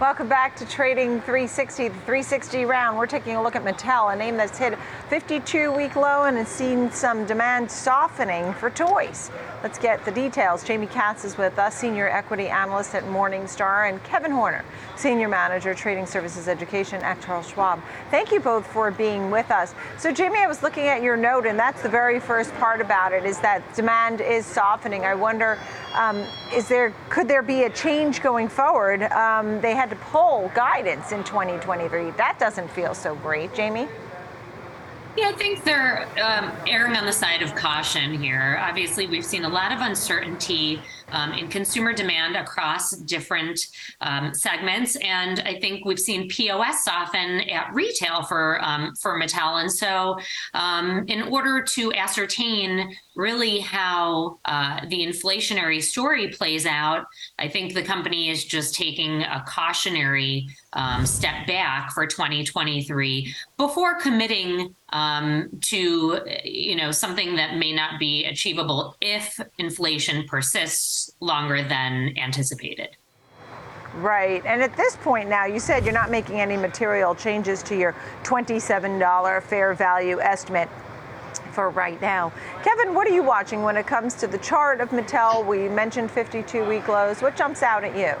Welcome back to Trading 360, the 360 round. We're taking a look at Mattel, a name that's hit 52 week low and has seen some demand softening for toys. Let's get the details. Jamie Katz is with us, Senior Equity Analyst at Morningstar, and Kevin Horner, Senior Manager, Trading Services Education at Charles Schwab. Thank you both for being with us. So, Jamie, I was looking at your note, and that's the very first part about it, is that demand is softening. I wonder, um, is there could there be a change going forward? Um, they had to pull guidance in 2023. That doesn't feel so great, Jamie. Yeah, I think they're um, erring on the side of caution here. Obviously, we've seen a lot of uncertainty um, in consumer demand across different um, segments, and I think we've seen POS soften at retail for um, for Mattel. And so, um, in order to ascertain really how uh, the inflationary story plays out, I think the company is just taking a cautionary um, step back for 2023 before committing um, to you know something that may not be achievable if inflation persists longer than anticipated. Right. And at this point now, you said you're not making any material changes to your $27 fair value estimate for right now. Kevin, what are you watching when it comes to the chart of Mattel? We mentioned 52 week lows. What jumps out at you?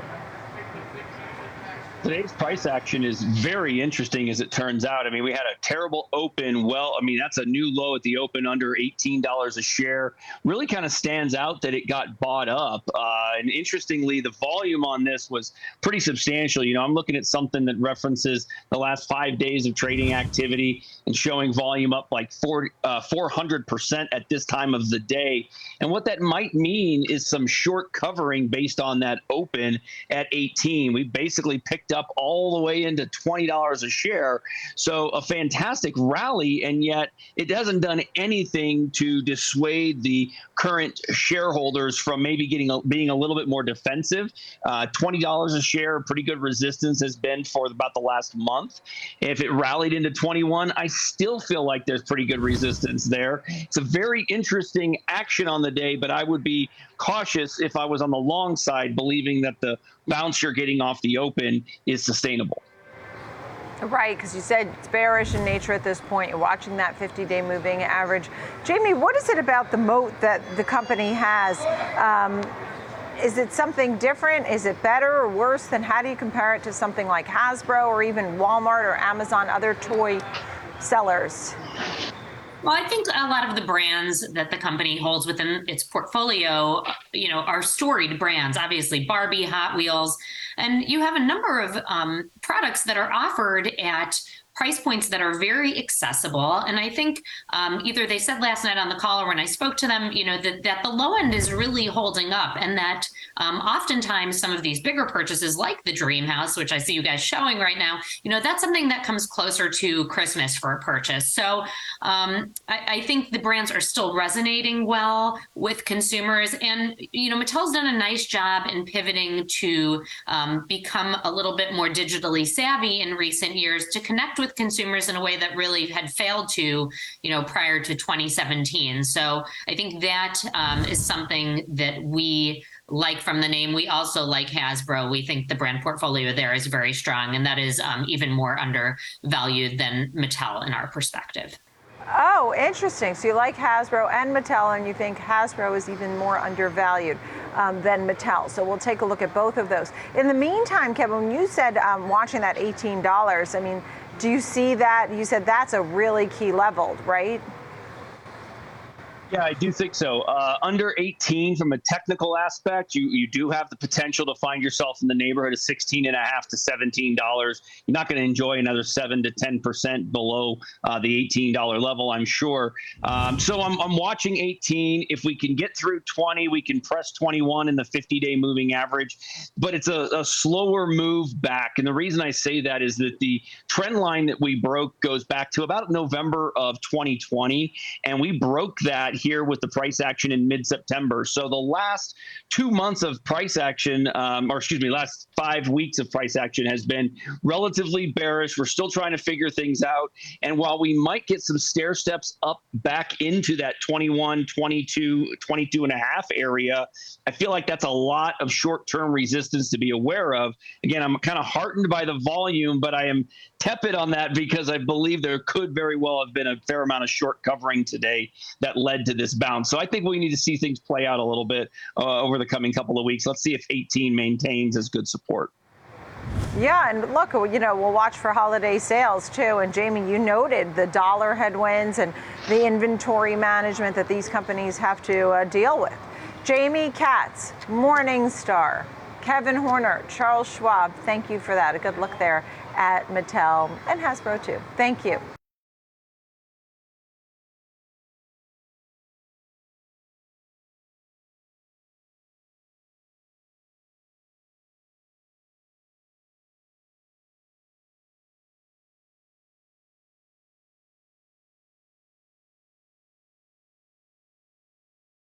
Today's price action is very interesting as it turns out. I mean, we had a terrible open. Well, I mean, that's a new low at the open under $18 a share. Really kind of stands out that it got bought up. Uh, and interestingly, the volume on this was pretty substantial. You know, I'm looking at something that references the last five days of trading activity and showing volume up like four, uh, 400% at this time of the day. And what that might mean is some short covering based on that open at 18. We basically picked up all the way into $20 a share. So a fantastic rally, and yet it hasn't done anything to dissuade the current shareholders from maybe getting a, being a little bit more defensive. Uh, $20 a share, pretty good resistance has been for about the last month. If it rallied into 21, I still feel like there's pretty good resistance there. It's a very interesting action on the day, but I would be cautious if I was on the long side, believing that the bounce you're getting off the open is sustainable. Right, because you said it's bearish in nature at this point. You're watching that 50 day moving average. Jamie, what is it about the moat that the company has? Um, is it something different? Is it better or worse than how do you compare it to something like Hasbro or even Walmart or Amazon, other toy sellers? Well, I think a lot of the brands that the company holds within its portfolio, you know, are storied brands. Obviously, Barbie, Hot Wheels, and you have a number of um, products that are offered at price points that are very accessible. And I think um, either they said last night on the call or when I spoke to them, you know, that, that the low end is really holding up and that um, oftentimes some of these bigger purchases like the dream house, which I see you guys showing right now, you know, that's something that comes closer to Christmas for a purchase. So um, I, I think the brands are still resonating well with consumers. And, you know, Mattel's done a nice job in pivoting to um, become a little bit more digitally savvy in recent years to connect with consumers in a way that really had failed to, you know, prior to 2017. So I think that um, is something that we like from the name. We also like Hasbro. We think the brand portfolio there is very strong, and that is um, even more undervalued than Mattel in our perspective. Oh, interesting. So you like Hasbro and Mattel, and you think Hasbro is even more undervalued um, than Mattel. So we'll take a look at both of those. In the meantime, Kevin, you said um, watching that $18, I mean, do you see that? You said that's a really key level, right? Yeah, I do think so. Uh, under 18, from a technical aspect, you, you do have the potential to find yourself in the neighborhood of 16 and a half to 17 dollars. You're not going to enjoy another seven to 10 percent below uh, the 18 dollar level, I'm sure. Um, so I'm, I'm watching 18. If we can get through 20, we can press 21 in the 50 day moving average, but it's a, a slower move back. And the reason I say that is that the trend line that we broke goes back to about November of 2020, and we broke that here with the price action in mid-September. So the last two months of price action, um, or excuse me, last five weeks of price action has been relatively bearish. We're still trying to figure things out. And while we might get some stair steps up back into that 21, 22, 22 and a half area, I feel like that's a lot of short-term resistance to be aware of. Again, I'm kind of heartened by the volume, but I am tepid on that because I believe there could very well have been a fair amount of short covering today that led to this bounce. So I think we need to see things play out a little bit uh, over the coming couple of weeks. Let's see if 18 maintains as good support. Yeah, and look, you know, we'll watch for holiday sales too. And Jamie, you noted the dollar headwinds and the inventory management that these companies have to uh, deal with. Jamie Katz, Morningstar, Kevin Horner, Charles Schwab, thank you for that. A good look there at Mattel and Hasbro too. Thank you.